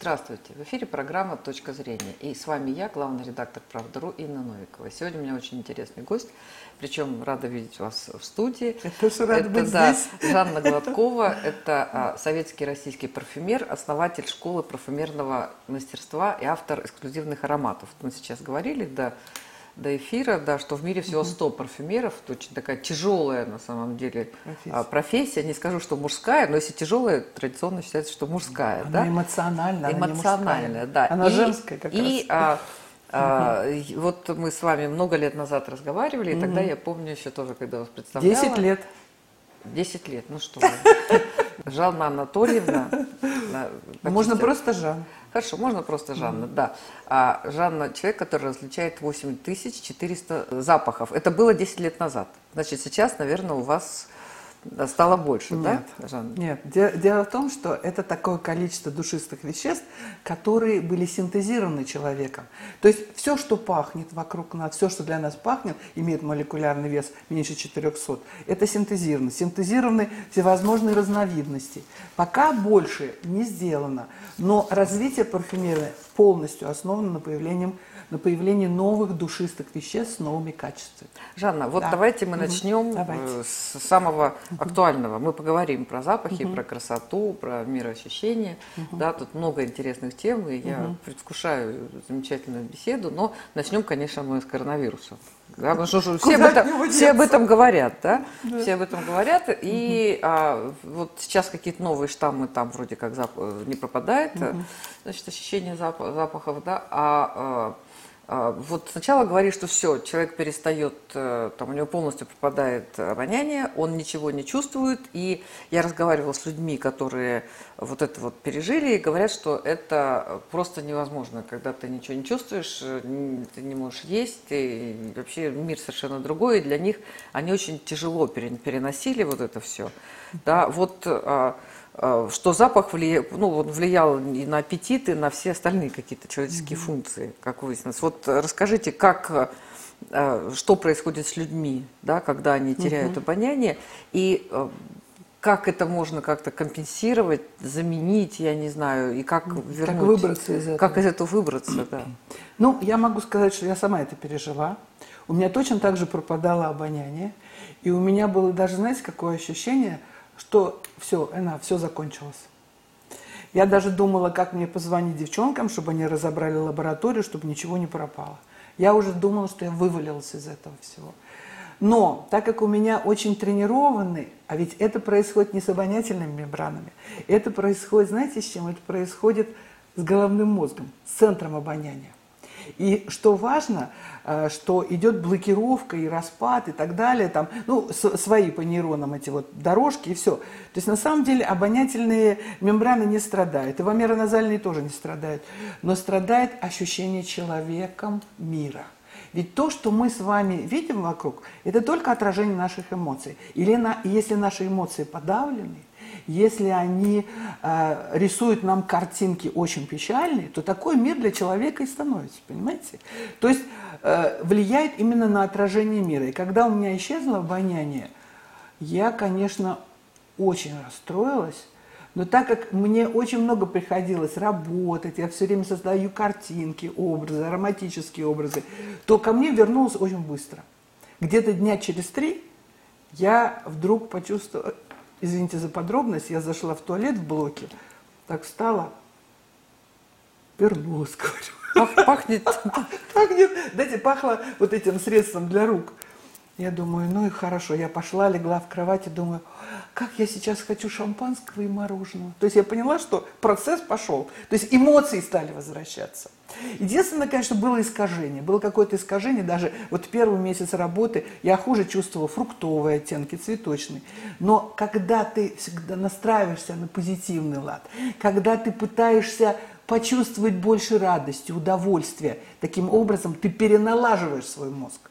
Здравствуйте! В эфире программа «Точка зрения». И с вами я, главный редактор «Правда.ру» Инна Новикова. Сегодня у меня очень интересный гость, причем рада видеть вас в студии. Я тоже рада это, быть да, здесь. Жанна Гладкова, это а, советский российский парфюмер, основатель школы парфюмерного мастерства и автор эксклюзивных ароматов. Мы сейчас говорили, да, до эфира, да, что в мире всего 100 парфюмеров, это очень такая тяжелая на самом деле Профессия. профессия. профессия. Не скажу, что мужская, но если тяжелая, традиционно считается, что мужская. Она да? эмоциональная, она эмоциональная, мужская. да. Она И- женская как и, раз. а, а, вот мы с вами много лет назад разговаривали, и тогда я помню еще тоже, когда вас представляла. 10 лет. 10 лет, ну что вы. Жанна Анатольевна. на- Можно просто Жан. Хорошо, можно просто Жанна, да. А Жанна человек, который различает 8400 запахов. Это было 10 лет назад. Значит, сейчас, наверное, у вас стало больше, Нет. да, Жанна? Нет, де- дело в том, что это такое количество душистых веществ, которые были синтезированы человеком. То есть все, что пахнет вокруг нас, все, что для нас пахнет, имеет молекулярный вес меньше 400. Это синтезировано. Синтезированы всевозможные разновидности. Пока больше не сделано, но развитие парфюмерии полностью основано на появлении, на появлении новых душистых веществ с новыми качествами. Жанна, вот Да. давайте мы начнем Давайте. э, с самого актуального. Мы поговорим про запахи, про красоту, про мироощущение. Да, тут много интересных тем, и я предвкушаю замечательную беседу. Но начнем, конечно, мы с коронавируса. Да, потому что все, об этом, все об этом говорят, да? Все об этом говорят. И а, вот сейчас какие-то новые штаммы там вроде как зап- э, не пропадает, э, значит, ощущение запа- запахов, да, а, а, Вот сначала говорит, что все, человек перестает, э, там у него полностью пропадает обоняние, он ничего не чувствует. И я разговаривала с людьми, которые вот это вот пережили, и говорят, что это просто невозможно, когда ты ничего не чувствуешь, э, ты не можешь есть, и вообще мир совершенно другой, и для них они очень тяжело пере- переносили вот это все. Да, вот а, а, что запах влия- ну, вот влиял и на аппетит, и на все остальные какие-то человеческие функции, как выяснилось. Вот э, расскажите, как, э, э, что происходит с людьми, да, когда они теряют обоняние, и э, как это можно как-то компенсировать, заменить, я не знаю, и как вернуть. Как выбраться из этого? Как из этого выбраться, да. Ну, я могу сказать, что я сама это пережила. У меня точно так же пропадало обоняние. И у меня было даже, знаете, какое ощущение, что все, она, все закончилось. Я даже думала, как мне позвонить девчонкам, чтобы они разобрали лабораторию, чтобы ничего не пропало. Я уже думала, что я вывалилась из этого всего. Но так как у меня очень тренированный, а ведь это происходит не с обонятельными мембранами, это происходит, знаете, с чем? Это происходит с головным мозгом, с центром обоняния. И что важно, э, что идет блокировка и распад и так далее, там, ну, свои по нейронам эти вот дорожки и все. То есть на самом деле обонятельные мембраны не страдают, и вомероназальные тоже не страдают, но страдает ощущение человеком мира. Ведь то, что мы с вами видим вокруг, это только отражение наших эмоций. Или на, если наши эмоции подавлены, если они э, рисуют нам картинки очень печальные, то такой мир для человека и становится, понимаете? То есть э, влияет именно на отражение мира. И когда у меня исчезло обоняние, я, конечно, очень расстроилась. Но так как мне очень много приходилось работать, я все время создаю картинки, образы, ароматические образы, то ко мне вернулось очень быстро. Где-то дня через три я вдруг почувствовала, извините за подробность, я зашла в туалет в блоке, так встала, вернулась, говорю. Пах- Пахнет Пахнет, знаете, пахло вот этим средством для рук. Я думаю, ну и хорошо. Я пошла, легла в кровать и думаю, как я сейчас хочу шампанского и мороженого. То есть я поняла, что процесс пошел. То есть эмоции стали возвращаться. Единственное, конечно, было искажение. Было какое-то искажение. Даже вот первый месяц работы я хуже чувствовала фруктовые оттенки, цветочные. Но когда ты всегда настраиваешься на позитивный лад, когда ты пытаешься почувствовать больше радости, удовольствия, таким образом ты переналаживаешь свой мозг.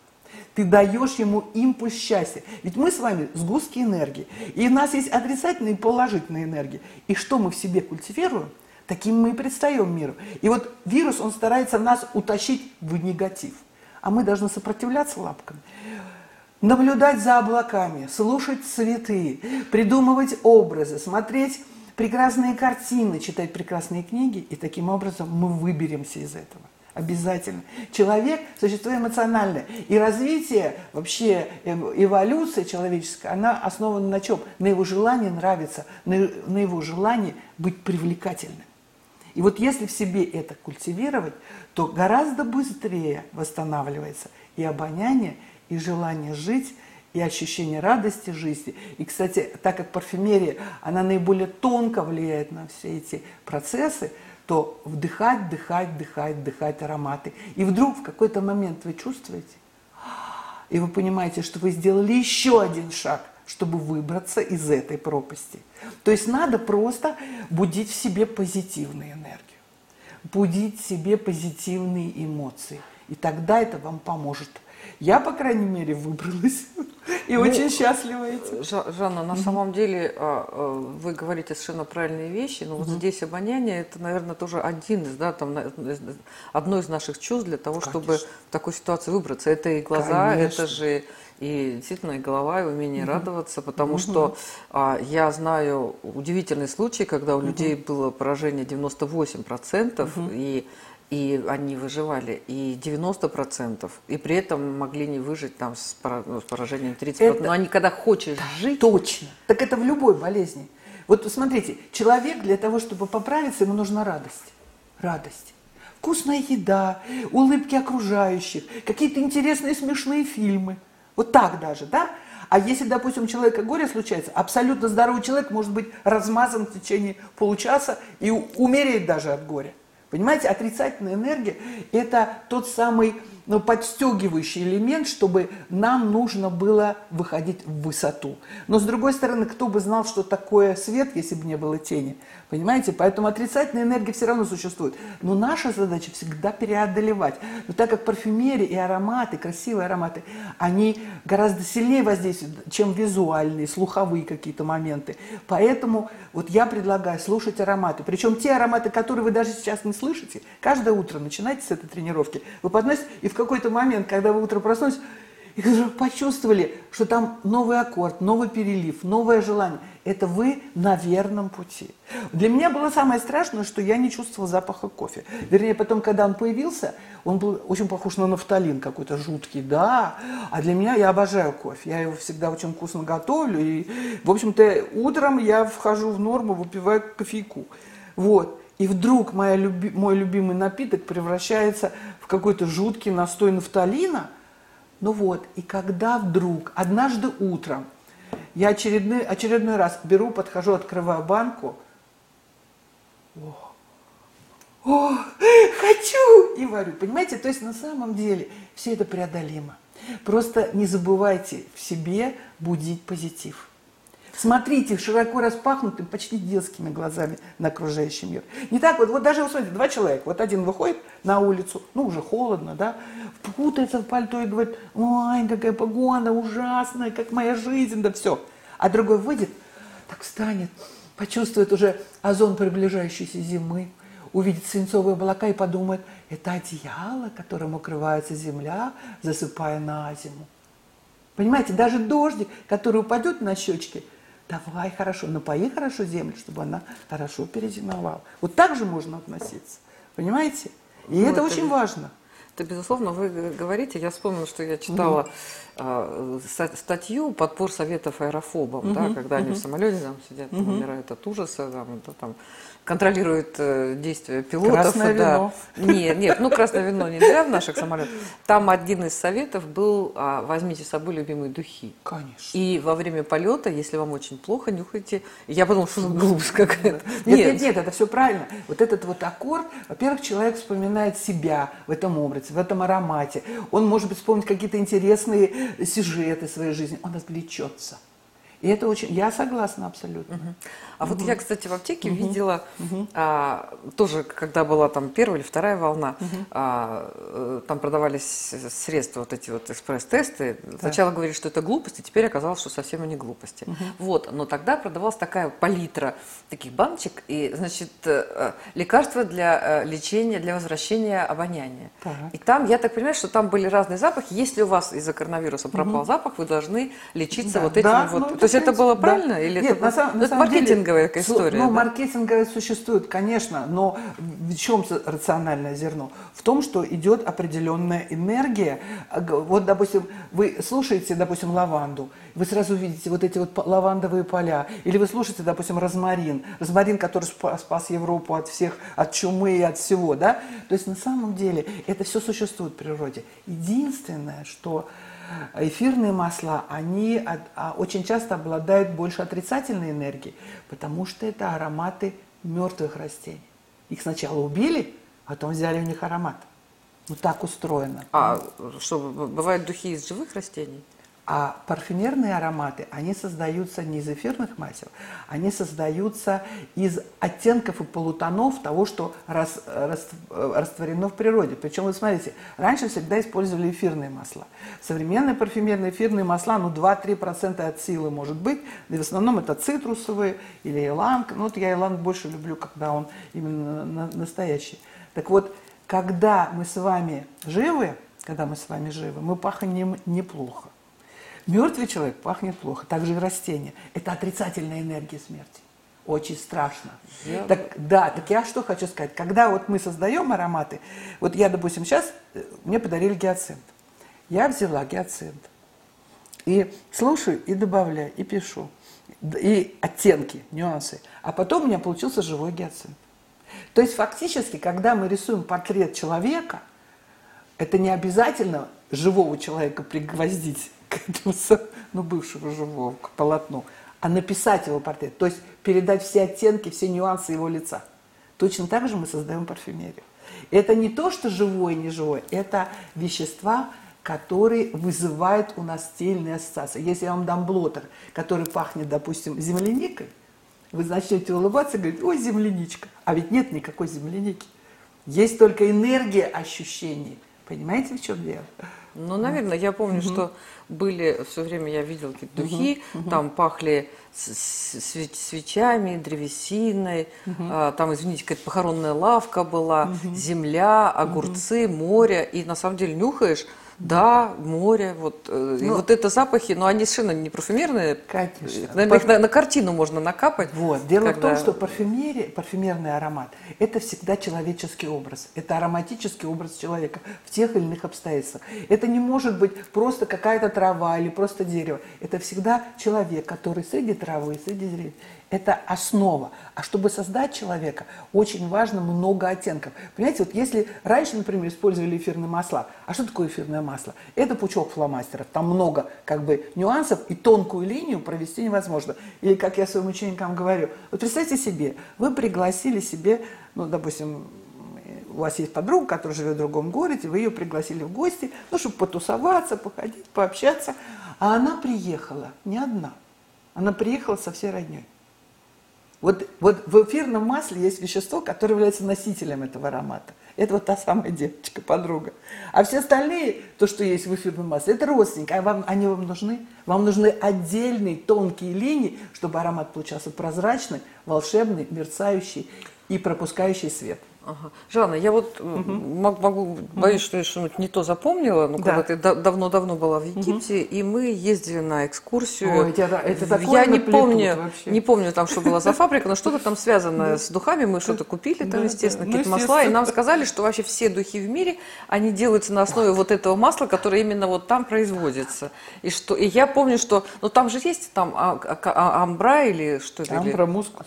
Ты даешь ему импульс счастья. Ведь мы с вами сгустки энергии. И у нас есть отрицательные и положительные энергии. И что мы в себе культивируем, таким мы и предстаем миру. И вот вирус, он старается нас утащить в негатив. А мы должны сопротивляться лапками. Наблюдать за облаками, слушать цветы, придумывать образы, смотреть прекрасные картины, читать прекрасные книги, и таким образом мы выберемся из этого. Обязательно. Человек – существо эмоциональное. И развитие, вообще эволюция человеческая, она основана на чем? На его желании нравиться, на, на его желании быть привлекательным. И вот если в себе это культивировать, то гораздо быстрее восстанавливается и обоняние, и желание жить, и ощущение радости жизни. И, кстати, так как парфюмерия, она наиболее тонко влияет на все эти процессы, то вдыхать, вдыхать, вдыхать, вдыхать ароматы. И вдруг в какой-то момент вы чувствуете, и вы понимаете, что вы сделали еще один шаг, чтобы выбраться из этой пропасти. То есть надо просто будить в себе позитивную энергию, будить в себе позитивные эмоции. И тогда это вам поможет – я, по крайней мере, выбралась и ну, очень счастлива этим. Жанна, на угу. самом деле а, а, вы говорите совершенно правильные вещи, но угу. вот здесь обоняние это, наверное, тоже один из, да, там, одно из наших чувств для того, Конечно. чтобы в такой ситуации выбраться. Это и глаза, Конечно. это же и действительно и голова, и умение угу. радоваться, потому угу. что а, я знаю удивительный случай, когда у угу. людей было поражение 98%, угу. и и они выживали, и 90%, и при этом могли не выжить там с, ну, поражением 30%. Это... Но они когда хочешь да, жить... Точно. Так это в любой болезни. Вот смотрите, человек для того, чтобы поправиться, ему нужна радость. Радость. Вкусная еда, улыбки окружающих, какие-то интересные смешные фильмы. Вот так даже, да? А если, допустим, у человека горе случается, абсолютно здоровый человек может быть размазан в течение получаса и умереть даже от горя. Понимаете, отрицательная энергия – это тот самый ну, подстегивающий элемент, чтобы нам нужно было выходить в высоту. Но с другой стороны, кто бы знал, что такое свет, если бы не было тени? Понимаете? Поэтому отрицательная энергия все равно существует. Но наша задача всегда преодолевать. Но так как парфюмерия и ароматы, красивые ароматы, они гораздо сильнее воздействуют, чем визуальные, слуховые какие-то моменты. Поэтому вот я предлагаю слушать ароматы. Причем те ароматы, которые вы даже сейчас не слышите, каждое утро начинайте с этой тренировки. Вы подносите, и в какой-то момент, когда вы утром проснулись, и вдруг почувствовали, что там новый аккорд, новый перелив, новое желание. Это вы на верном пути. Для меня было самое страшное, что я не чувствовала запаха кофе. Вернее, потом, когда он появился, он был очень похож на нафталин какой-то жуткий, да. А для меня я обожаю кофе. Я его всегда очень вкусно готовлю. И, в общем-то, утром я вхожу в норму, выпиваю кофейку. Вот. И вдруг моя люби, мой любимый напиток превращается какой-то жуткий настой нафталина – ну вот, и когда вдруг, однажды утром, я очередной, очередной раз беру, подхожу, открываю банку, о, о, хочу, и варю. Понимаете, то есть на самом деле все это преодолимо. Просто не забывайте в себе будить позитив. Смотрите широко распахнутым, почти детскими глазами на окружающий мир. Не так вот, вот даже, вот смотрите, два человека, вот один выходит на улицу, ну уже холодно, да, путается в пальто и говорит, ой, какая погода ужасная, как моя жизнь, да все. А другой выйдет, так встанет, почувствует уже озон приближающейся зимы, увидит свинцовые облака и подумает, это одеяло, которым укрывается земля, засыпая на зиму. Понимаете, даже дождик, который упадет на щечки – давай хорошо, напои хорошо землю, чтобы она хорошо перезимовала. Вот так же можно относиться, понимаете? И ну, это, это очень важно. Это, безусловно, вы говорите, я вспомнила, что я читала угу. э, статью «Подпор советов аэрофобам», угу. да, когда угу. они в самолете там сидят, угу. умирают от ужаса, там, да, там контролирует э, действия пилотов. Красное да. вино. Нет, нет, ну красное вино нельзя в наших самолетах. Там один из советов был, а, возьмите с собой любимые духи. Конечно. И во время полета, если вам очень плохо, нюхайте. Я подумала, что глупость какая-то. Нет, нет, нет, нет, это все правильно. Вот этот вот аккорд, во-первых, человек вспоминает себя в этом образе, в этом аромате. Он может быть вспомнить какие-то интересные сюжеты своей жизни. Он отвлечется. И это очень, я согласна абсолютно. Угу. А угу. вот я, кстати, в аптеке угу. видела, угу. А, тоже, когда была там первая или вторая волна, угу. а, э, там продавались средства, вот эти вот экспресс-тесты. Да. Сначала говорили, что это глупости, теперь оказалось, что совсем они глупости. Угу. Вот, но тогда продавалась такая палитра таких баночек, и, значит, э, э, лекарства для лечения, для возвращения обоняния. Так. И там, я так понимаю, что там были разные запахи. Если у вас из-за коронавируса пропал угу. запах, вы должны лечиться да. вот этим да, вот. Ну, есть это было правильно? Да. Или Нет, это, на, сам, на это самом маркетинговая деле, история. Ну, да? маркетинговая существует, конечно, но в чем рациональное зерно? В том, что идет определенная энергия. Вот, допустим, вы слушаете, допустим, лаванду, вы сразу видите вот эти вот лавандовые поля. Или вы слушаете, допустим, розмарин. Розмарин, который спас Европу от всех, от чумы и от всего, да? То есть на самом деле это все существует в природе. Единственное, что эфирные масла, они а, очень часто обладают больше отрицательной энергией, потому что это ароматы мертвых растений. Их сначала убили, а потом взяли у них аромат. Ну так устроено. А что, бывают духи из живых растений? А парфюмерные ароматы, они создаются не из эфирных масел, они создаются из оттенков и полутонов того, что рас, рас, растворено в природе. Причем, вы смотрите, раньше всегда использовали эфирные масла. Современные парфюмерные эфирные масла, ну 2-3% от силы может быть, и в основном это цитрусовые или иланг. Ну вот я иланг больше люблю, когда он именно настоящий. Так вот, когда мы с вами живы, когда мы с вами живы, мы пахнем неплохо. Мертвый человек пахнет плохо, так же и растение. Это отрицательная энергия смерти. Очень страшно. Я... Так, да, так я что хочу сказать. Когда вот мы создаем ароматы, вот я, допустим, сейчас, э, мне подарили гиацинт. Я взяла гиацинт. И слушаю, и добавляю, и пишу. И оттенки, нюансы. А потом у меня получился живой гиацинт. То есть фактически, когда мы рисуем портрет человека, это не обязательно живого человека пригвоздить к этому, ну, бывшего живого, к полотну, а написать его портрет, то есть передать все оттенки, все нюансы его лица. Точно так же мы создаем парфюмерию. Это не то, что живое не живое, это вещества, которые вызывают у нас тельные ассоциации. Если я вам дам блотер, который пахнет, допустим, земляникой, вы начнете улыбаться и говорить, ой, земляничка. А ведь нет никакой земляники. Есть только энергия ощущений. Понимаете, в чем дело? Ну, наверное, я помню, угу. что были, все время я видела какие-то духи, угу. там пахли свечами, древесиной, угу. а, там, извините, какая-то похоронная лавка была, угу. земля, огурцы, угу. море, и на самом деле нюхаешь, да, море, вот, э, ну, и вот это запахи, но они совершенно не парфюмерные. Конечно. Наверное, Парф... их на, на картину можно накапать. Вот. Дело когда... в том, что парфюмерия, парфюмерный аромат – это всегда человеческий образ. Это ароматический образ человека в тех или иных обстоятельствах. Это не может быть просто какая-то трава или просто дерево. Это всегда человек, который среди травы, среди деревьев. Это основа. А чтобы создать человека, очень важно много оттенков. Понимаете, вот если раньше, например, использовали эфирные масла, а что такое эфирное масло? Это пучок фломастеров. Там много как бы нюансов, и тонкую линию провести невозможно. Или, как я своим ученикам говорю, вот представьте себе, вы пригласили себе, ну, допустим, у вас есть подруга, которая живет в другом городе, вы ее пригласили в гости, ну, чтобы потусоваться, походить, пообщаться. А она приехала не одна. Она приехала со всей родней. Вот, вот в эфирном масле есть вещество, которое является носителем этого аромата. Это вот та самая девочка, подруга. А все остальные, то, что есть в эфирном масле, это родственники. А вам, они вам нужны? Вам нужны отдельные тонкие линии, чтобы аромат получался прозрачный, волшебный, мерцающий и пропускающий свет. Ага. Жанна, я вот угу. могу, боюсь, что я что-нибудь не то запомнила, но да. когда ты давно-давно была в Египте, угу. и мы ездили на экскурсию. Ой, это, это такое я не помню, вообще. не помню там, что была за фабрика, но что-то там связанное с духами, мы что-то купили там, естественно, ну, какие-то масла, и нам сказали, что вообще все духи в мире, они делаются на основе вот этого масла, которое именно вот там производится. И что, и я помню, что, ну там же есть там а, а, а, амбра или что это? Амбра мускус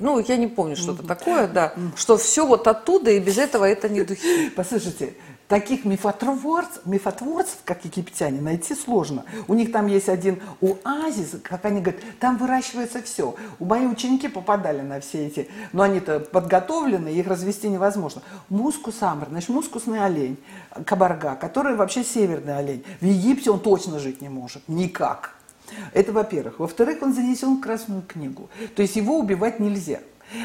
ну, я не помню, что-то такое, да, что все вот оттуда, и без этого это не духи. Послушайте, таких мифотворцев, мифотворцев, как египтяне, найти сложно. У них там есть один оазис, как они говорят, там выращивается все. У мои ученики попадали на все эти, но они-то подготовлены, их развести невозможно. Мускус амбр, значит, мускусный олень, кабарга, который вообще северный олень. В Египте он точно жить не может, никак. Это во-первых. Во-вторых, он занесен в Красную книгу. То есть его убивать нельзя.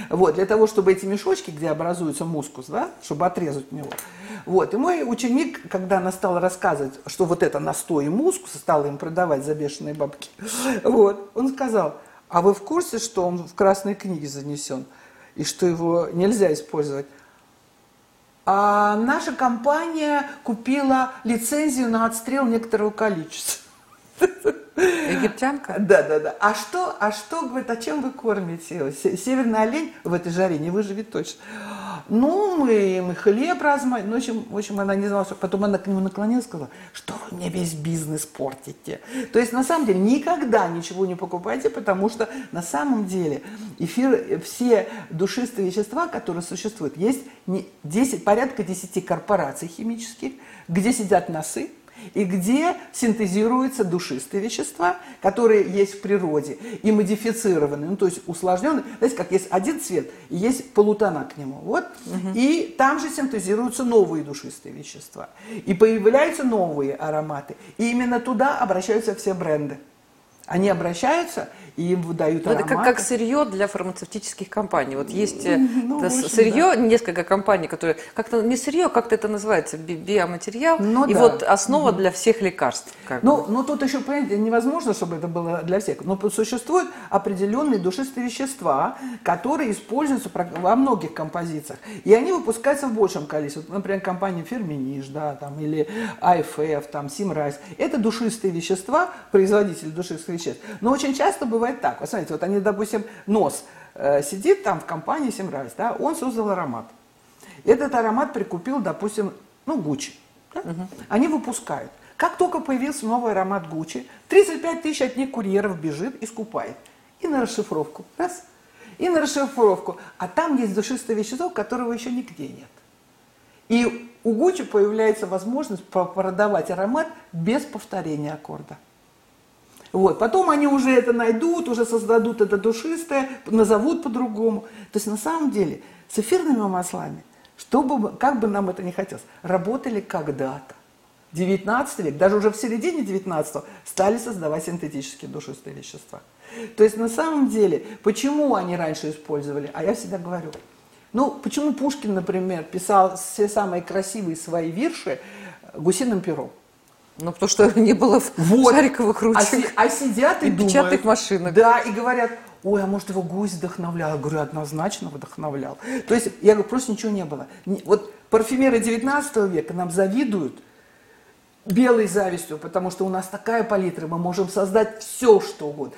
Вот, для того, чтобы эти мешочки, где образуется мускус, да, чтобы отрезать него. Вот, и мой ученик, когда она стала рассказывать, что вот это настой мускуса, стала им продавать за бешеные бабки, вот, он сказал, а вы в курсе, что он в Красной книге занесен, и что его нельзя использовать? А наша компания купила лицензию на отстрел некоторого количества. Египтянка? Да, да, да. А что, а что, говорит, а чем вы кормите? Северный олень в этой жаре не выживет точно. Ну, мы, мы хлеб размазали. Ну, в общем, в общем, она не знала, что... Потом она к нему наклонилась и сказала, что вы мне весь бизнес портите. То есть, на самом деле, никогда ничего не покупайте, потому что на самом деле эфир, все душистые вещества, которые существуют, есть 10, порядка 10 корпораций химических, где сидят носы, и где синтезируются душистые вещества, которые есть в природе, и модифицированные, ну, то есть усложненные. Знаете, как есть один цвет, и есть полутона к нему. Вот. Угу. И там же синтезируются новые душистые вещества. И появляются новые ароматы. И именно туда обращаются все бренды. Они обращаются и им выдают ну, Это как, как сырье для фармацевтических компаний. Вот есть э, ну, это общем, сырье, да. несколько компаний, которые как-то не сырье, как-то это называется, би биоматериал, ну, и да. вот основа угу. для всех лекарств. Как ну, ну, тут еще, понимаете, невозможно, чтобы это было для всех. Но существуют определенные душистые вещества, которые используются во многих композициях. И они выпускаются в большем количестве. Например, компания Ферминиш, да, там, или IFF, там, Symrise. Это душистые вещества, производители душистых веществ. Но очень часто бывает бывает так. Вот смотрите, вот они, допустим, нос э, сидит там в компании Symrise, да, он создал аромат. Этот аромат прикупил, допустим, ну, Гуччи. Да? Угу. Они выпускают. Как только появился новый аромат Гуччи, 35 тысяч от них курьеров бежит и скупает. И на расшифровку. Раз. И на расшифровку. А там есть душистое вещество, которого еще нигде нет. И у Гуччи появляется возможность продавать аромат без повторения аккорда. Вот. Потом они уже это найдут, уже создадут это душистое, назовут по-другому. То есть на самом деле с эфирными маслами, чтобы, как бы нам это ни хотелось, работали когда-то. 19 век, даже уже в середине 19 стали создавать синтетические душистые вещества. То есть на самом деле, почему они раньше использовали? А я всегда говорю, ну почему Пушкин, например, писал все самые красивые свои вирши гусиным пером? Ну, потому что не было вот. шариковых ручек. А, а сидят и, и думают. печатных машинок. Да, и говорят, ой, а может его гость вдохновлял? Я говорю, однозначно вдохновлял. То есть, я говорю, просто ничего не было. Вот парфюмеры 19 века нам завидуют белой завистью, потому что у нас такая палитра, мы можем создать все, что угодно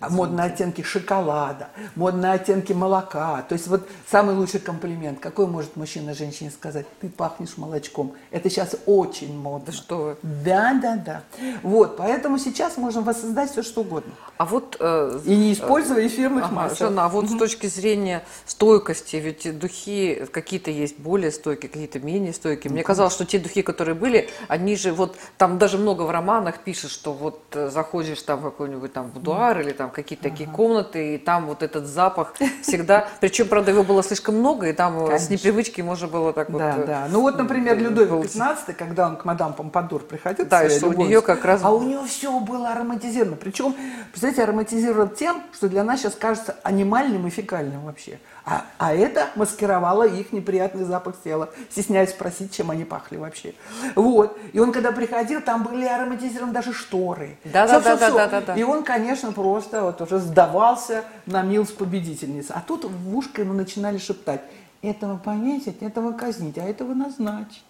модные оттенки шоколада, модные оттенки молока. То есть вот самый лучший комплимент. Какой может мужчина женщине сказать? Ты пахнешь молочком. Это сейчас очень модно. Да что вы. Да, да, да. Вот, поэтому сейчас можем воссоздать все, что угодно. А вот... Э, И не используя эфирных ага, масел. Жанна, а вот угу. с точки зрения стойкости, ведь духи какие-то есть более стойкие, какие-то менее стойкие. Мне казалось, что те духи, которые были, они же вот... Там даже много в романах пишет, что вот э, заходишь там в какой-нибудь там будуар или там там какие-то ага. такие комнаты, и там вот этот запах всегда, причем, правда, его было слишком много, и там Конечно. с непривычки можно было так да, вот... Да, ну вот, например, э, Людовик XV, когда он к мадам Помпадур приходил, да, и что у нее как раз... А у нее все было ароматизировано, причем, представляете, ароматизировано тем, что для нас сейчас кажется анимальным и фекальным вообще. А, а это маскировало их неприятный запах тела, стесняясь спросить, чем они пахли вообще. Вот. И он, когда приходил, там были ароматизированы даже шторы. Да, да, да, да, да, да. И он, конечно, просто вот уже сдавался на милость победительницы. А тут в ушко ему начинали шептать, этого повесить, этого казнить, а этого назначить.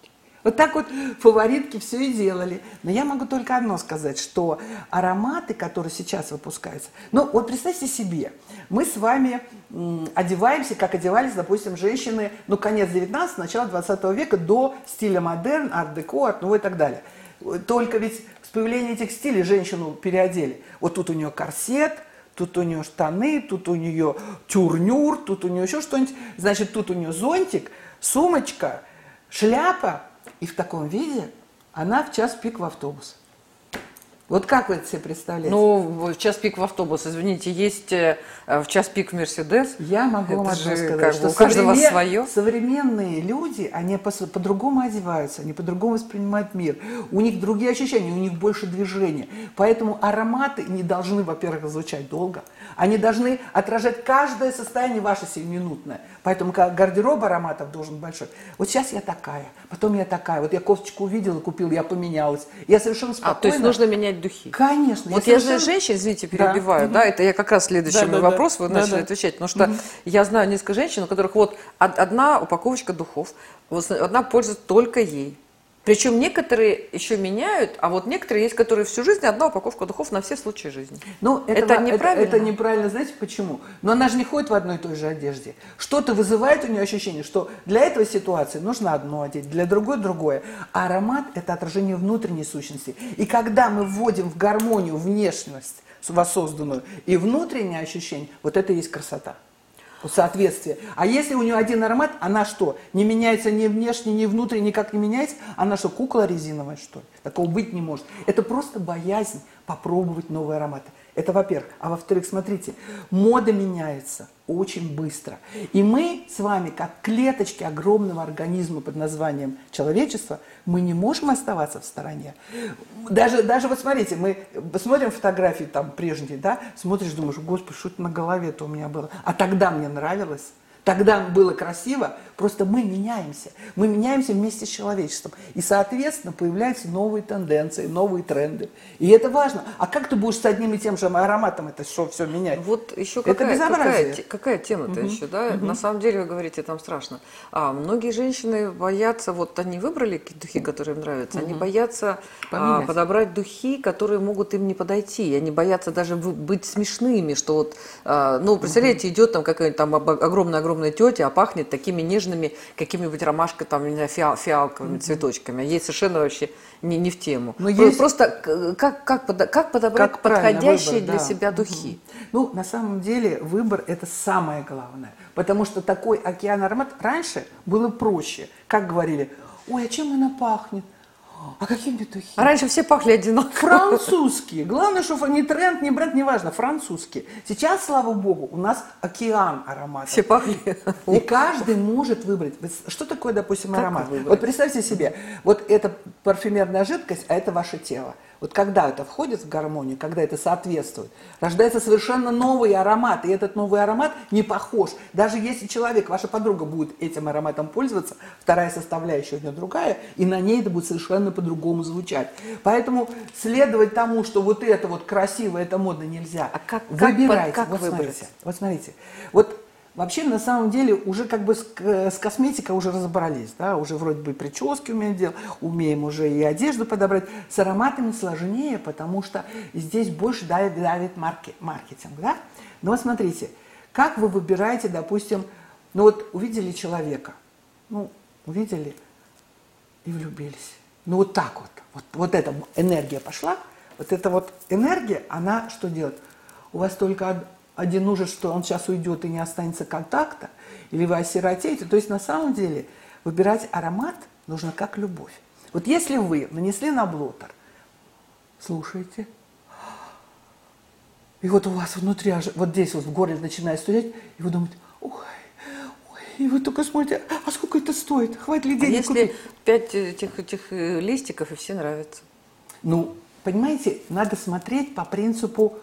Вот так вот фаворитки все и делали. Но я могу только одно сказать, что ароматы, которые сейчас выпускаются, ну вот представьте себе, мы с вами одеваемся, как одевались, допустим, женщины, ну конец 19 начало 20 века до стиля модерн, арт-деко, арт-нуво и так далее. Только ведь с появлением этих стилей женщину переодели. Вот тут у нее корсет, тут у нее штаны, тут у нее тюрнюр, тут у нее еще что-нибудь. Значит, тут у нее зонтик, сумочка, шляпа, и в таком виде она в час пик в автобус. Вот как вы это себе представляете? Ну, в час пик в автобус, извините, есть э, в час пик в Мерседес. Я могу вам же, сказать, как что у каждого современ... свое. современные люди, они по- по-другому одеваются, они по-другому воспринимают мир. У них другие ощущения, у них больше движения. Поэтому ароматы не должны, во-первых, звучать долго. Они должны отражать каждое состояние ваше сиюминутное. Поэтому гардероб ароматов должен большой. Вот сейчас я такая, потом я такая. Вот я кофточку увидела, купила, я поменялась. Я совершенно спокойно. А, то есть нужно менять духи? Конечно. Вот я, совершенно... же женщин, извините, перебиваю, да, да это я как раз следующий да, да, вопрос, вы да, начали да. отвечать. Потому что угу. я знаю несколько женщин, у которых вот одна упаковочка духов, одна пользуется только ей. Причем некоторые еще меняют, а вот некоторые есть, которые всю жизнь одна упаковка духов на все случаи жизни. Ну, это, это неправильно. Это, это неправильно, знаете почему? Но она же не ходит в одной и той же одежде. Что-то вызывает у нее ощущение, что для этой ситуации нужно одно одеть, для другой другое. А аромат – это отражение внутренней сущности. И когда мы вводим в гармонию внешность воссозданную и внутреннее ощущение, вот это и есть красота соответствие. А если у нее один аромат, она что? Не меняется ни внешне, ни внутренне, никак не меняется? Она что, кукла резиновая, что ли? Такого быть не может. Это просто боязнь попробовать новые ароматы. Это во-первых. А во-вторых, смотрите, мода меняется очень быстро. И мы с вами, как клеточки огромного организма под названием человечество, мы не можем оставаться в стороне. Даже, даже вот смотрите, мы смотрим фотографии там прежние, да, смотришь, думаешь, господи, что это на голове-то у меня было. А тогда мне нравилось. Тогда было красиво, просто мы меняемся. Мы меняемся вместе с человечеством. И, соответственно, появляются новые тенденции, новые тренды. И это важно. А как ты будешь с одним и тем же ароматом это что все менять? Вот еще какая, это какая, какая тема-то угу. еще, да? Угу. На самом деле, вы говорите, там страшно. А многие женщины боятся, вот они выбрали духи, которые им нравятся, угу. они боятся а, подобрать духи, которые могут им не подойти. Они боятся даже быть смешными, что вот, а, ну, представляете, угу. идет там какая-нибудь там огромная-огромная огромная тетя, а пахнет такими нежными какими-нибудь ромашкой, там, не знаю, фиал, фиалковыми mm-hmm. цветочками. Ей совершенно вообще не, не в тему. Но есть... Просто как, как, как подобрать как подходящие выбор, для да. себя духи? Mm-hmm. Ну, на самом деле, выбор – это самое главное. Потому что такой океан аромат раньше было проще. Как говорили, ой, а чем она пахнет? А какие духи? А раньше все пахли одинаково. Французские. Главное, что не тренд, не бренд, не важно, французские. Сейчас, слава богу, у нас океан ароматов. Все пахли. И каждый может выбрать. Что такое, допустим, как аромат? Вот представьте себе, вот это парфюмерная жидкость, а это ваше тело. Вот когда это входит в гармонию, когда это соответствует, рождается совершенно новый аромат, и этот новый аромат не похож. Даже если человек, ваша подруга будет этим ароматом пользоваться, вторая составляющая у нее другая, и на ней это будет совершенно по-другому звучать. Поэтому следовать тому, что вот это вот красиво, это модно, нельзя. А как, Выбирайте. Как, как вот выбрать? смотрите, вот смотрите. Вот Вообще, на самом деле, уже как бы с, с косметикой уже разобрались, да, уже вроде бы прически умеем делать, умеем уже и одежду подобрать. С ароматами сложнее, потому что здесь больше давит, давит марки, маркетинг, да. Но смотрите, как вы выбираете, допустим, ну вот увидели человека, ну, увидели и влюбились. Ну вот так вот, вот, вот эта энергия пошла, вот эта вот энергия, она что делает? У вас только один ужас, что он сейчас уйдет и не останется контакта, или вы осиротеете. То есть на самом деле выбирать аромат нужно как любовь. Вот если вы нанесли на блотер, слушайте, и вот у вас внутри, вот здесь вот в горле начинает студить, и вы думаете, ой, ой, и вы только смотрите, а сколько это стоит? Хватит ли а денег а если купить? пять этих, этих э, листиков, и все нравятся? Ну, понимаете, надо смотреть по принципу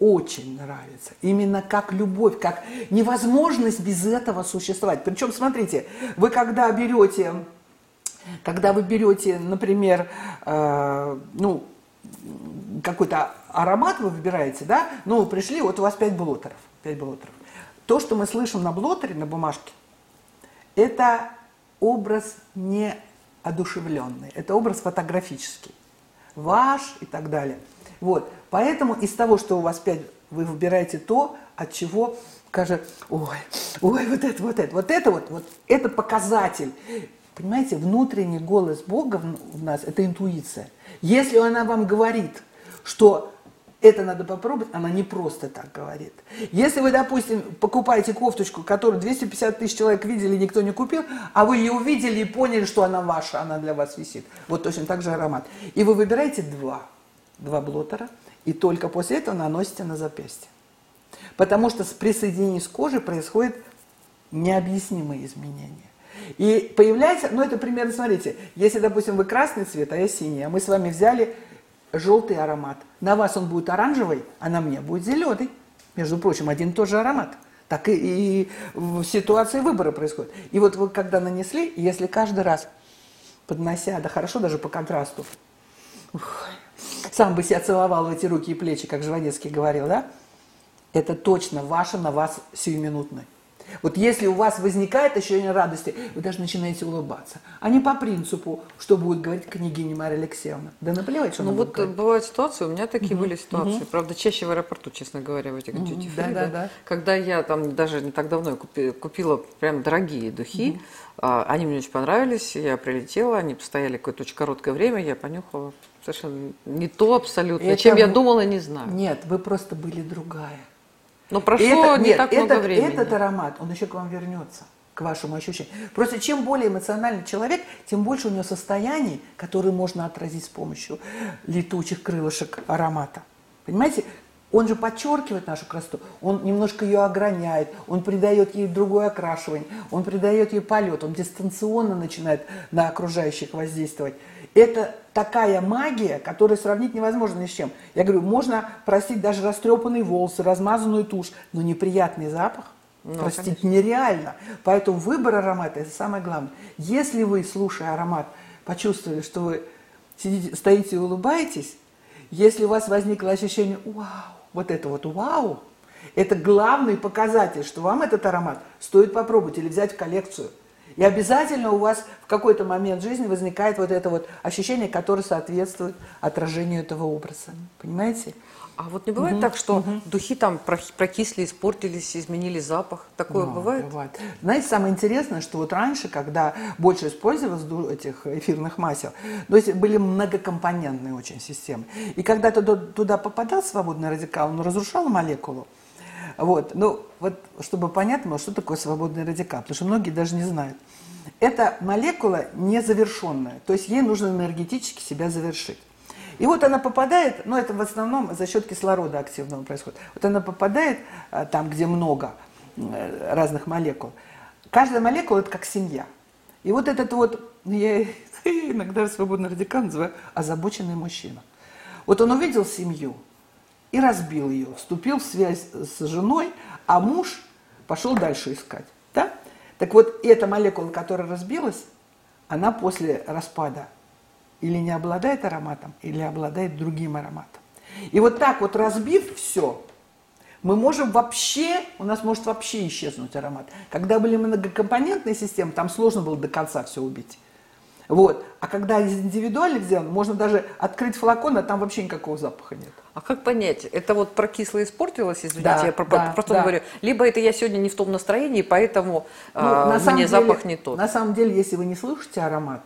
очень нравится. Именно как любовь, как невозможность без этого существовать. Причем, смотрите, вы когда берете, когда вы берете, например, э, ну, какой-то аромат вы выбираете, да, ну, вы пришли, вот у вас 5 блотеров, 5 блотеров. То, что мы слышим на блотере, на бумажке, это образ неодушевленный, это образ фотографический, ваш и так далее. Вот. Поэтому из того, что у вас пять, вы выбираете то, от чего скажет, ой, ой, вот это, вот это, вот это вот, вот это показатель. Понимаете, внутренний голос Бога в нас – это интуиция. Если она вам говорит, что это надо попробовать, она не просто так говорит. Если вы, допустим, покупаете кофточку, которую 250 тысяч человек видели, никто не купил, а вы ее увидели и поняли, что она ваша, она для вас висит. Вот точно так же аромат. И вы выбираете два – два блотера, и только после этого наносите на запястье. Потому что при соединении с кожей происходит необъяснимые изменения. И появляется, ну это примерно, смотрите, если, допустим, вы красный цвет, а я синий, а мы с вами взяли желтый аромат. На вас он будет оранжевый, а на мне будет зеленый. Между прочим, один и тот же аромат. Так и, и в ситуации выбора происходит. И вот вы когда нанесли, если каждый раз поднося, да хорошо даже по контрасту, ух, сам бы себя целовал в эти руки и плечи, как Жванецкий говорил, да? Это точно ваше на вас сиюминутное. Вот если у вас возникает ощущение радости, вы даже начинаете улыбаться. А не по принципу, что будет говорить княгиня Мария Алексеевна. Да наплевать, что Ну она вот говорить. бывают ситуации, у меня такие были ситуации, правда, чаще в аэропорту, честно говоря, в этих duty free, да, да, да. когда я там даже не так давно купи- купила прям дорогие духи, а, они мне очень понравились, я прилетела, они постояли какое-то очень короткое время, я понюхала совершенно не то абсолютно, Это чем я думала, не знаю. Нет, вы просто были другая. Но прошло это- не нет, так много этот, времени. Этот аромат, он еще к вам вернется, к вашему ощущению. Просто чем более эмоциональный человек, тем больше у него состояний, которые можно отразить с помощью летучих крылышек аромата. Понимаете? Он же подчеркивает нашу красоту, он немножко ее ограняет, он придает ей другое окрашивание, он придает ей полет, он дистанционно начинает на окружающих воздействовать. Это такая магия, которую сравнить невозможно ни с чем. Я говорю, можно простить даже растрепанные волосы, размазанную тушь, но неприятный запах Ну, простить нереально. Поэтому выбор аромата – это самое главное. Если вы, слушая аромат, почувствовали, что вы сидите, стоите и улыбаетесь, если у вас возникло ощущение «Вау!», вот это вот «Вау!», это главный показатель, что вам этот аромат стоит попробовать или взять в коллекцию. И обязательно у вас в какой-то момент жизни возникает вот это вот ощущение, которое соответствует отражению этого образа. Понимаете? А вот не бывает так, что духи там прокисли, испортились, изменили запах? Такое Да, бывает? Знаете, самое интересное, что вот раньше, когда больше использовалось этих эфирных масел, то есть были многокомпонентные очень системы. И когда туда, туда попадал свободный радикал, он разрушал молекулу. Вот. Ну, вот, чтобы понятно было, что такое свободный радикал, потому что многие даже не знают. Это молекула незавершенная, то есть ей нужно энергетически себя завершить. И вот она попадает, ну это в основном за счет кислорода активного происходит. Вот она попадает а, там, где много э, разных молекул. Каждая молекула это как семья. И вот этот вот, ну, я иногда свободный радикал называю озабоченный мужчина. Вот он увидел семью и разбил ее, вступил в связь с женой, а муж пошел дальше искать. Да? Так вот, эта молекула, которая разбилась, она после распада или не обладает ароматом, или обладает другим ароматом. И вот так вот разбив все, мы можем вообще, у нас может вообще исчезнуть аромат. Когда были многокомпонентные системы, там сложно было до конца все убить. Вот. А когда из индивидуальных сделано, можно даже открыть флакон, а там вообще никакого запаха нет. А как понять, это вот прокисло испортилось, извините, Да, я про- да, просто да. говорю, либо это я сегодня не в том настроении, поэтому Ну, а, на мне деле- запах не тот. На самом деле, если вы не слышите аромат,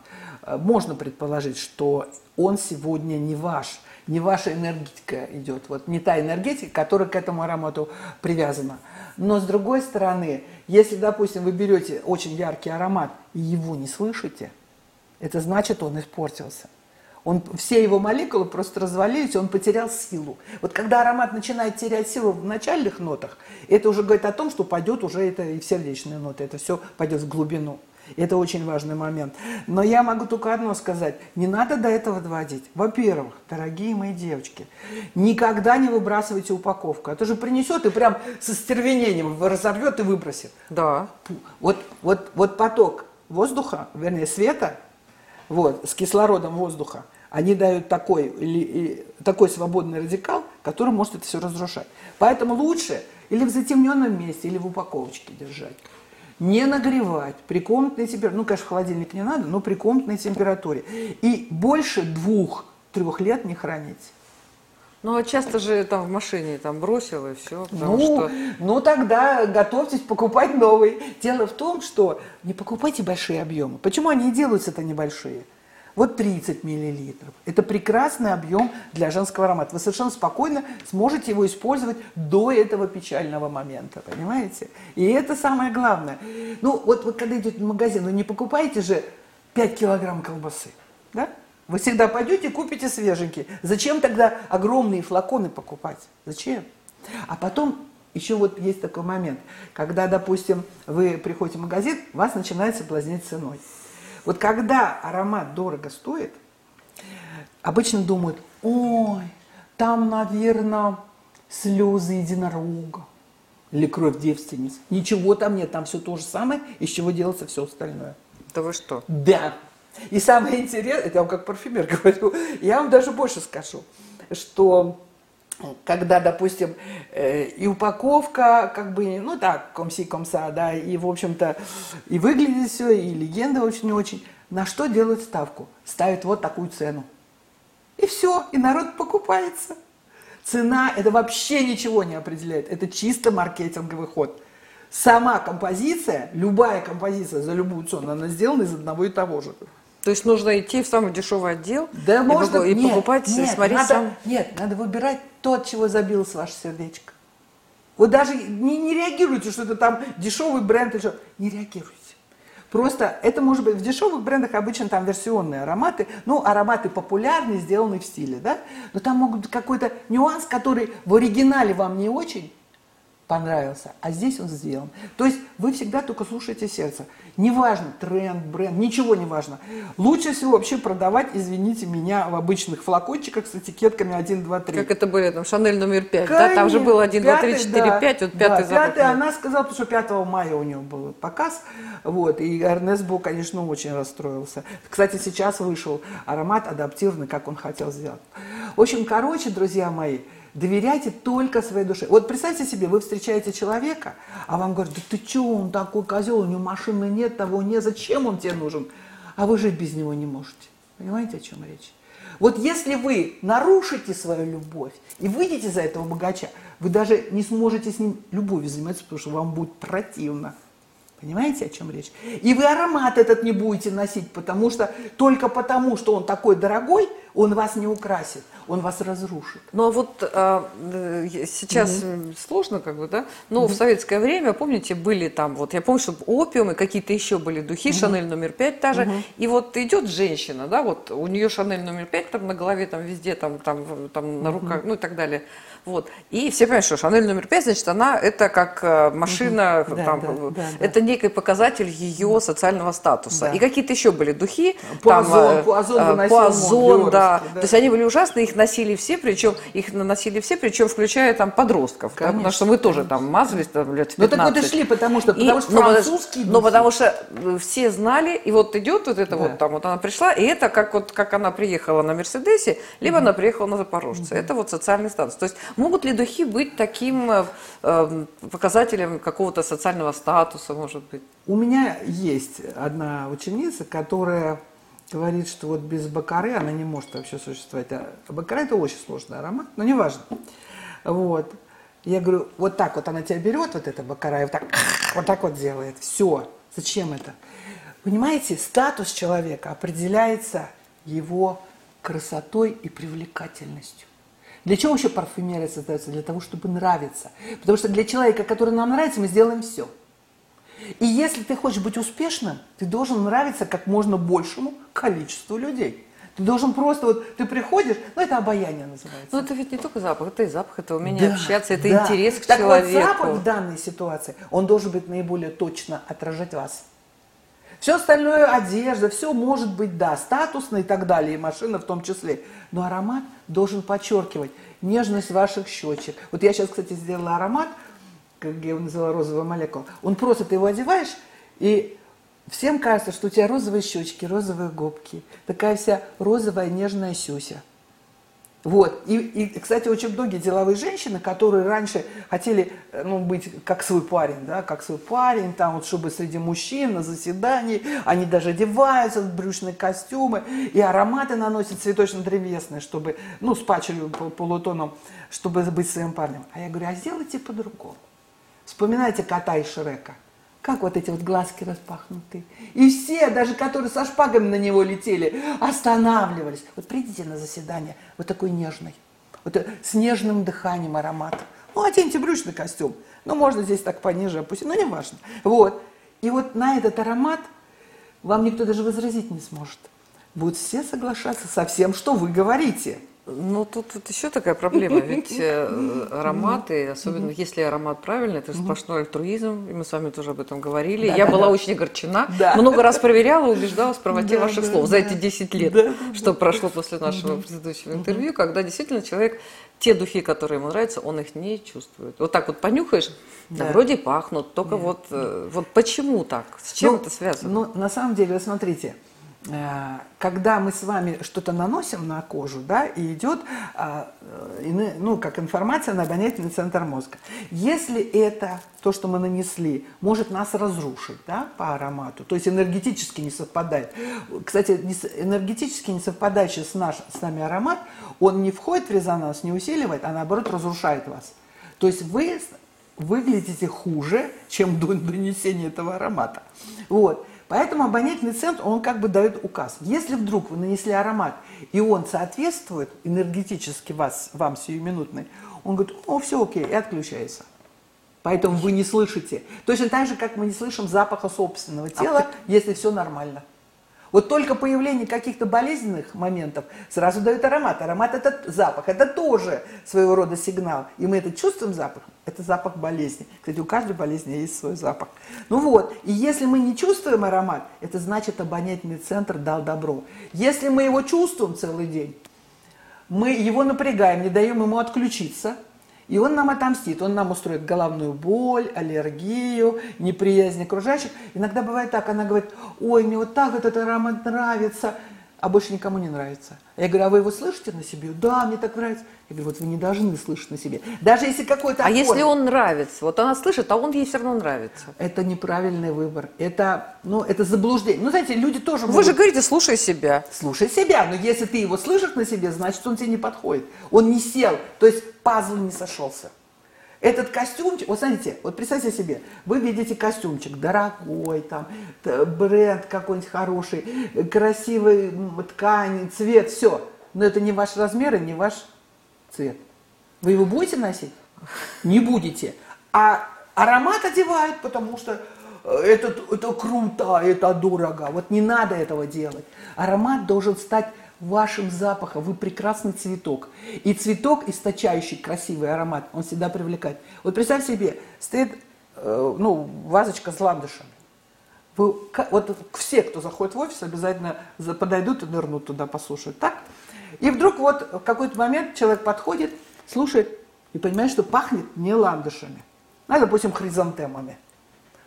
можно предположить, что он сегодня не ваш, не ваша энергетика идет, вот не та энергетика, которая к этому аромату привязана. Но с другой стороны, если, допустим, вы берете очень яркий аромат и его не слышите, это значит, он испортился. Он, все его молекулы просто развалились, он потерял силу. Вот когда аромат начинает терять силу в начальных нотах, это уже говорит о том, что пойдет уже это и сердечные ноты, это все пойдет в глубину. Это очень важный момент. Но я могу только одно сказать. Не надо до этого доводить. Во-первых, дорогие мои девочки, никогда не выбрасывайте упаковку. Это же принесет и прям со стервенением разорвет и выбросит. Да. Вот, вот, вот поток воздуха, вернее света, вот, с кислородом воздуха, они дают такой, такой свободный радикал, который может это все разрушать. Поэтому лучше или в затемненном месте, или в упаковочке держать. Не нагревать при комнатной температуре. Ну, конечно, в холодильник не надо, но при комнатной температуре. И больше двух-трех лет не хранить. Ну, а часто же там в машине там бросил и все, Ну, что... ну, тогда готовьтесь покупать новый. Дело в том, что не покупайте большие объемы. Почему они и делаются-то небольшие? Вот 30 миллилитров. Это прекрасный объем для женского аромата. Вы совершенно спокойно сможете его использовать до этого печального момента, понимаете? И это самое главное. Ну, вот вы когда идете в магазин, ну не покупайте же 5 килограмм колбасы, да? Вы всегда пойдете и купите свеженький. Зачем тогда огромные флаконы покупать? Зачем? А потом еще вот есть такой момент, когда, допустим, вы приходите в магазин, вас начинает соблазнять ценой. Вот когда аромат дорого стоит, обычно думают, ой, там, наверное, слезы единорога или кровь девственниц. Ничего там нет, там все то же самое, из чего делается все остальное. Да вы что? Да. И самое интересное, это я вам как парфюмер говорю, я вам даже больше скажу, что когда, допустим, э, и упаковка, как бы, ну так, комси-комса, да, и, в общем-то, и выглядит все, и легенда очень-очень. На что делают ставку? Ставят вот такую цену. И все, и народ покупается. Цена – это вообще ничего не определяет. Это чисто маркетинговый ход. Сама композиция, любая композиция за любую цену, она сделана из одного и того же. То есть нужно идти в самый дешевый отдел да, и, можно, и нет, покупать, нет, смотреть надо, сам. Нет, надо выбирать то, от чего забилось ваше сердечко. Вот даже не, не реагируйте, что это там дешевый бренд или что. Не реагируйте. Просто это может быть в дешевых брендах обычно там версионные ароматы, ну, ароматы популярные, сделанные в стиле, да, но там могут быть какой-то нюанс, который в оригинале вам не очень, понравился, а здесь он сделан. То есть вы всегда только слушаете сердце. Неважно, тренд, бренд, ничего не важно. Лучше всего вообще продавать, извините меня, в обычных флакончиках с этикетками 1, 2, 3. Как это были, там, Шанель номер 5, да? Там же было 1, 2, 3, 4, да, 5, вот да, пятый запах. Пятый, она сказала, потому что 5 мая у нее был показ, вот, и Эрнест был, конечно, очень расстроился. Кстати, сейчас вышел аромат адаптированный, как он хотел сделать. В общем, короче, друзья мои, Доверяйте только своей душе. Вот представьте себе, вы встречаете человека, а вам говорят, да ты что, он такой козел, у него машины нет, того нет, зачем он тебе нужен? А вы жить без него не можете. Понимаете, о чем речь? Вот если вы нарушите свою любовь и выйдете за этого богача, вы даже не сможете с ним любовью заниматься, потому что вам будет противно. Понимаете, о чем речь? И вы аромат этот не будете носить, потому что только потому, что он такой дорогой, он вас не украсит, он вас разрушит. Ну а вот а, сейчас угу. сложно, как бы, да? Но угу. в советское время, помните, были там, вот я помню, что опиум и какие-то еще были духи, угу. Шанель номер пять та же. Угу. И вот идет женщина, да, вот у нее Шанель номер пять там на голове, там везде, там, там, там на руках, угу. ну и так далее. Вот. И все понимают, что Шанель номер пять, значит, она это как э, машина, угу. там, да, да, да, это да. некий показатель ее социального статуса. Да. И какие-то еще были духи. Пуазон, там, Пуазон, э, Пуазон да. да. То есть они были ужасные, их носили все, причем их наносили все, причем включая там подростков. Да, потому что мы тоже там мазались там, лет 15. Ну так вот и шли, потому что, потому что но, французские Ну потому что э, все знали, и вот идет вот это да. вот там, вот она пришла, и это как вот как она приехала на Мерседесе, либо угу. она приехала на Запорожце. Угу. Это вот социальный статус. То есть могут ли духи быть таким э, э, показателем какого-то социального статуса, может быть? У меня есть одна ученица, которая говорит, что вот без бакары она не может вообще существовать. А бакара это очень сложный аромат, но неважно. Вот. Я говорю, вот так вот она тебя берет, вот эта бакара, и вот так, вот так вот делает. Все. Зачем это? Понимаете, статус человека определяется его красотой и привлекательностью. Для чего вообще парфюмерия создается? Для того, чтобы нравиться. Потому что для человека, который нам нравится, мы сделаем все. И если ты хочешь быть успешным, ты должен нравиться как можно большему количеству людей. Ты должен просто, вот ты приходишь, ну это обаяние называется. Ну это ведь не только запах, это и запах, это умение да, общаться, это да. интерес к так человеку. Вот запах в данной ситуации, он должен быть наиболее точно отражать вас. Все остальное, одежда, все может быть, да, статусно и так далее, и машина в том числе. Но аромат должен подчеркивать нежность ваших щечек. Вот я сейчас, кстати, сделала аромат, как я его называла, розовая молекула. Он просто, ты его одеваешь, и всем кажется, что у тебя розовые щечки, розовые губки. Такая вся розовая нежная сюся. Вот. И, и, кстати, очень многие деловые женщины, которые раньше хотели э, ну, быть как свой парень, да, как свой парень, там, вот, чтобы среди мужчин на заседании, они даже одеваются в брючные костюмы, и ароматы наносят цветочно-древесные, чтобы, ну, с пачелью полутоном, чтобы быть своим парнем. А я говорю, а сделайте по-другому. Вспоминайте кота и Шрека. Как вот эти вот глазки распахнуты. И все, даже которые со шпагами на него летели, останавливались. Вот придите на заседание, вот такой нежный, вот с нежным дыханием аромат. Ну, оденьте брючный костюм. Ну, можно здесь так пониже опустить, но не важно. Вот. И вот на этот аромат вам никто даже возразить не сможет. Будут все соглашаться со всем, что вы говорите. Ну, тут, тут еще такая проблема, ведь э, ароматы, особенно если аромат правильный, это сплошной альтруизм, и мы с вами тоже об этом говорили. Да, Я да, была да. очень огорчена, много раз проверяла, убеждалась в правоте ваших слов за эти 10 лет, что прошло после нашего предыдущего интервью, когда действительно человек, те духи, которые ему нравятся, он их не чувствует. Вот так вот понюхаешь, да, вроде пахнут, только вот, э, вот почему так, с чем ну, это связано? Ну, на самом деле, смотрите, когда мы с вами что-то наносим на кожу, да, и идет, а, э, ну, как информация на обонятельный центр мозга. Если это, то, что мы нанесли, может нас разрушить, да, по аромату, то есть энергетически не совпадает. Кстати, энергетически не совпадающий с, наш, с нами аромат, он не входит в резонанс, не усиливает, а наоборот разрушает вас. То есть вы выглядите хуже, чем до донесения этого аромата. Вот. Поэтому обонятельный центр, он как бы дает указ. Если вдруг вы нанесли аромат, и он соответствует энергетически вас, вам сиюминутный, он говорит, о, все окей, и отключается. Поэтому вы не слышите. Точно так же, как мы не слышим запаха собственного тела, а если все нормально. Вот только появление каких-то болезненных моментов сразу дает аромат. Аромат – это запах, это тоже своего рода сигнал. И мы это чувствуем запах, это запах болезни. Кстати, у каждой болезни есть свой запах. Ну вот, и если мы не чувствуем аромат, это значит обонятельный центр дал добро. Если мы его чувствуем целый день, мы его напрягаем, не даем ему отключиться – и он нам отомстит, он нам устроит головную боль, аллергию, неприязнь окружающих. Иногда бывает так, она говорит, ой, мне вот так этот аромат нравится, а больше никому не нравится. Я говорю, а вы его слышите на себе? Да, мне так нравится. Я говорю, вот вы не должны слышать на себе. Даже если какой-то А аккорд, если он нравится? Вот она слышит, а он ей все равно нравится. Это неправильный выбор. Это, ну, это заблуждение. Ну, знаете, люди тоже Вы могут... же говорите, слушай себя. Слушай себя. Но если ты его слышишь на себе, значит, он тебе не подходит. Он не сел. То есть пазл не сошелся. Этот костюмчик, вот смотрите, вот представьте себе, вы видите костюмчик дорогой, там, бренд какой-нибудь хороший, красивый ткань, цвет, все. Но это не ваш размер и не ваш цвет. Вы его будете носить? Не будете. А аромат одевают, потому что э, это, это круто, это дорого. Вот не надо этого делать. Аромат должен стать вашим запахом. Вы прекрасный цветок. И цветок, источающий красивый аромат, он всегда привлекает. Вот представь себе, стоит э, ну, вазочка с ландышами. Вы, вот все, кто заходит в офис, обязательно подойдут и нырнут туда, послушают. Так? И вдруг вот в какой-то момент человек подходит, слушает и понимает, что пахнет не ландышами, а, допустим, хризантемами.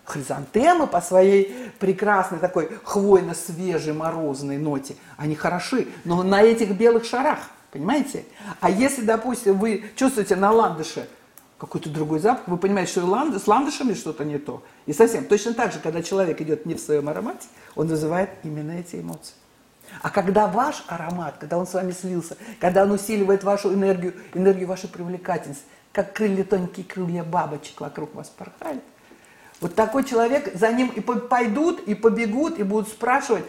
Хризантемы по своей прекрасной такой хвойно-свежей морозной ноте, они хороши, но на этих белых шарах, понимаете? А если, допустим, вы чувствуете на ландыше какой-то другой запах, вы понимаете, что с ландышами что-то не то. И совсем. Точно так же, когда человек идет не в своем аромате, он вызывает именно эти эмоции. А когда ваш аромат, когда он с вами слился, когда он усиливает вашу энергию, энергию вашей привлекательности, как крылья, тонкие крылья бабочек вокруг вас порхали, вот такой человек, за ним и пойдут, и побегут, и будут спрашивать,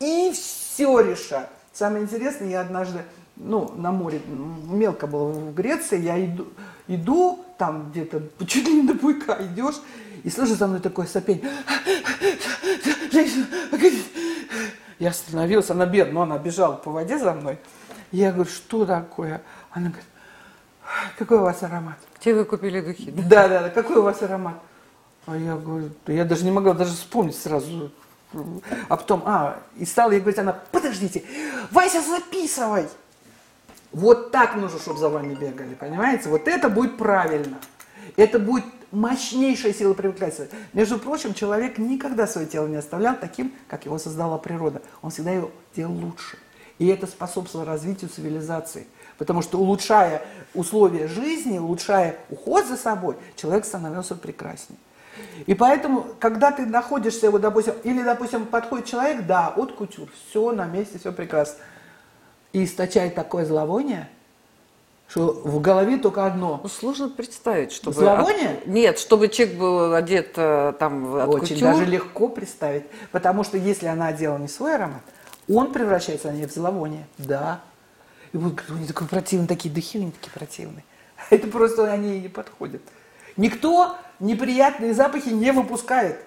и все решат. Самое интересное, я однажды, ну, на море, мелко было в Греции, я иду, иду там где-то, чуть ли не до буйка идешь, и слышу за мной такое сопение. Женщина, Я остановилась, она бед, но она бежала по воде за мной. Я говорю, что такое? Она говорит, какой у вас аромат? Где вы купили духи? Да, да, да, какой у вас аромат? А я говорю, я даже не могла даже вспомнить сразу. А потом, а, и стала ей говорить, она, подождите, Вася, записывай. Вот так нужно, чтобы за вами бегали, понимаете? Вот это будет правильно. Это будет мощнейшая сила привлекательности. Между прочим, человек никогда свое тело не оставлял таким, как его создала природа. Он всегда его делал лучше. И это способствовало развитию цивилизации. Потому что улучшая условия жизни, улучшая уход за собой, человек становился прекраснее. И поэтому, когда ты находишься, вот, допустим, или, допустим, подходит человек, да, от кутюр, все на месте, все прекрасно, и источает такое зловоние, что в голове только одно. Ну, сложно представить, чтобы... Зловоние? От... Нет, чтобы человек был одет э, там от Очень кутюр. даже легко представить, потому что если она одела не свой аромат, он превращается на ней в зловоние, да. И вот они такой противные, такие духи, они такие противные. Это просто они не подходят. Никто неприятные запахи не выпускает.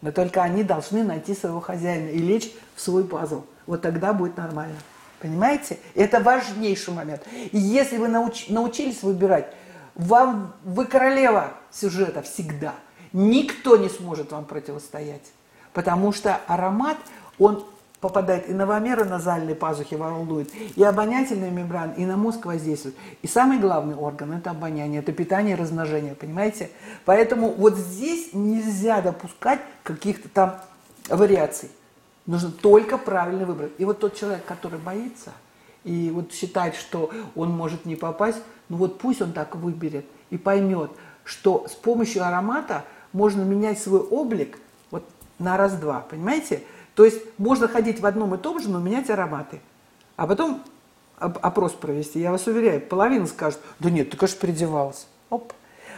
Но только они должны найти своего хозяина и лечь в свой пазл. Вот тогда будет нормально. Понимаете? Это важнейший момент. И если вы науч, научились выбирать, вам, вы королева сюжета всегда. Никто не сможет вам противостоять. Потому что аромат, он попадает и на назальные пазухи волнует, и обонятельная мембрана, и на мозг воздействует. И самый главный орган – это обоняние, это питание и размножение, понимаете? Поэтому вот здесь нельзя допускать каких-то там вариаций. Нужно только правильный выбор. И вот тот человек, который боится, и вот считает, что он может не попасть, ну вот пусть он так выберет и поймет, что с помощью аромата можно менять свой облик вот на раз-два, понимаете? То есть можно ходить в одном и том же, но менять ароматы. А потом опрос провести. Я вас уверяю, половина скажет, да нет, ты, конечно, переодевалась. Оп.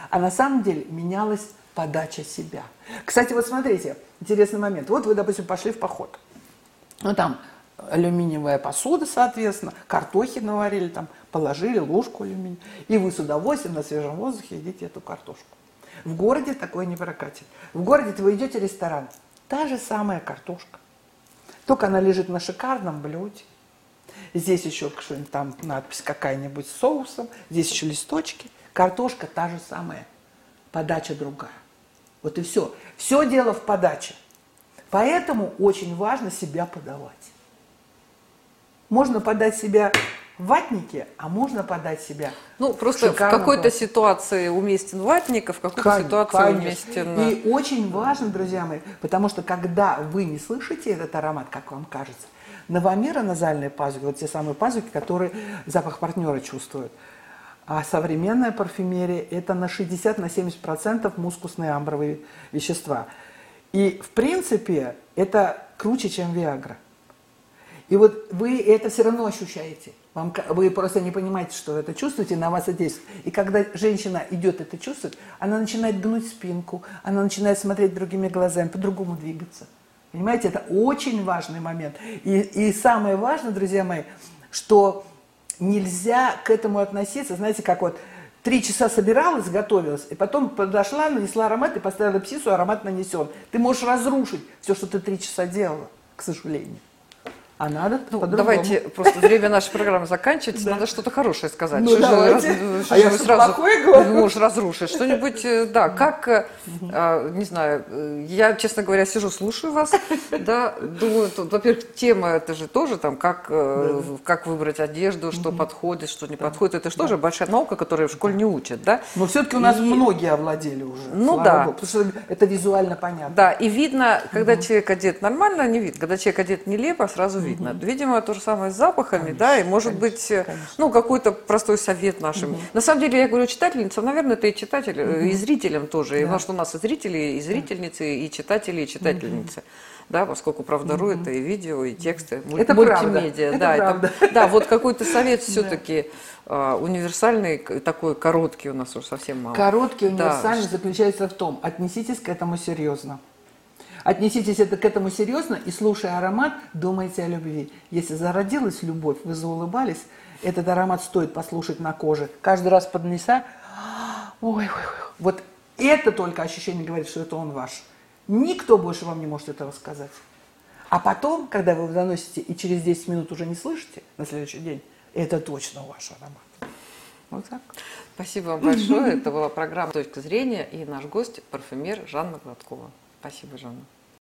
А на самом деле менялась подача себя. Кстати, вот смотрите, интересный момент. Вот вы, допустим, пошли в поход. Ну, там алюминиевая посуда, соответственно, картохи наварили, там, положили ложку алюминия, и вы с удовольствием на свежем воздухе едите эту картошку. В городе такое не прокатит. В городе вы идете в ресторан, та же самая картошка, только она лежит на шикарном блюде. Здесь еще что-нибудь там надпись какая-нибудь с соусом, здесь еще листочки. Картошка та же самая, подача другая. Вот и все. Все дело в подаче. Поэтому очень важно себя подавать. Можно подать себя ватнике, а можно подать себя Ну, просто в какой-то ситуации уместен ватник, а в какой-то Кон- ситуации конечно. уместен... И очень важно, друзья мои, потому что когда вы не слышите этот аромат, как вам кажется, новомироназальные пазухи, вот те самые пазухи, которые запах партнера чувствуют, а современная парфюмерия – это на 60-70% на 70% мускусные амбровые вещества. И, в принципе, это круче, чем Виагра. И вот вы это все равно ощущаете. Вам, вы просто не понимаете, что это чувствуете, на вас это действует. И когда женщина идет это чувствует, она начинает гнуть спинку, она начинает смотреть другими глазами, по-другому двигаться. Понимаете, это очень важный момент. И, и самое важное, друзья мои, что нельзя к этому относиться, знаете, как вот три часа собиралась, готовилась, и потом подошла, нанесла аромат и поставила псису, аромат нанесен. Ты можешь разрушить все, что ты три часа делала, к сожалению. А надо ну, Давайте, просто время нашей программы заканчивается, надо что-то хорошее сказать. Ну, что давайте. А я сразу можешь разрушить? Что-нибудь, э, да, как, э, а, не знаю, э, я, честно говоря, сижу, слушаю вас, да, думаю, во-первых, тема это же тоже там, как, как выбрать одежду, что подходит, что не подходит, это же тоже большая наука, которую в школе не учат, да? Но все-таки у нас многие овладели уже, Ну да. потому что это визуально понятно. Да, и видно, когда человек одет нормально, не видно, когда человек одет нелепо, сразу видно. Угу. Видимо, то же самое с запахами, конечно, да, и может конечно, быть, э, конечно. ну, какой-то простой совет нашим. Угу. На самом деле, я говорю читательницам, наверное, это и читатель, угу. и зрителям тоже, да. потому что у нас и зрители, и зрительницы, и читатели, и читательницы. Угу да, поскольку правда mm это и видео, и тексты, это мультимедиа, правда. да, это правда. Это, да, вот какой-то совет все-таки а, универсальный, такой короткий у нас уже совсем мало. Короткий универсальный да. заключается в том, отнеситесь к этому серьезно. Отнеситесь это, к этому серьезно и, слушая аромат, думайте о любви. Если зародилась любовь, вы заулыбались, этот аромат стоит послушать на коже. Каждый раз поднеся, ой, ой, ой. Вот это только ощущение говорит, что это он ваш. Никто больше вам не может этого сказать. А потом, когда вы заносите и через 10 минут уже не слышите на следующий день, это точно ваш аромат. Вот так. Спасибо вам большое. Это была программа «Точка зрения» и наш гость – парфюмер Жанна Гладкова. Спасибо, Жанна.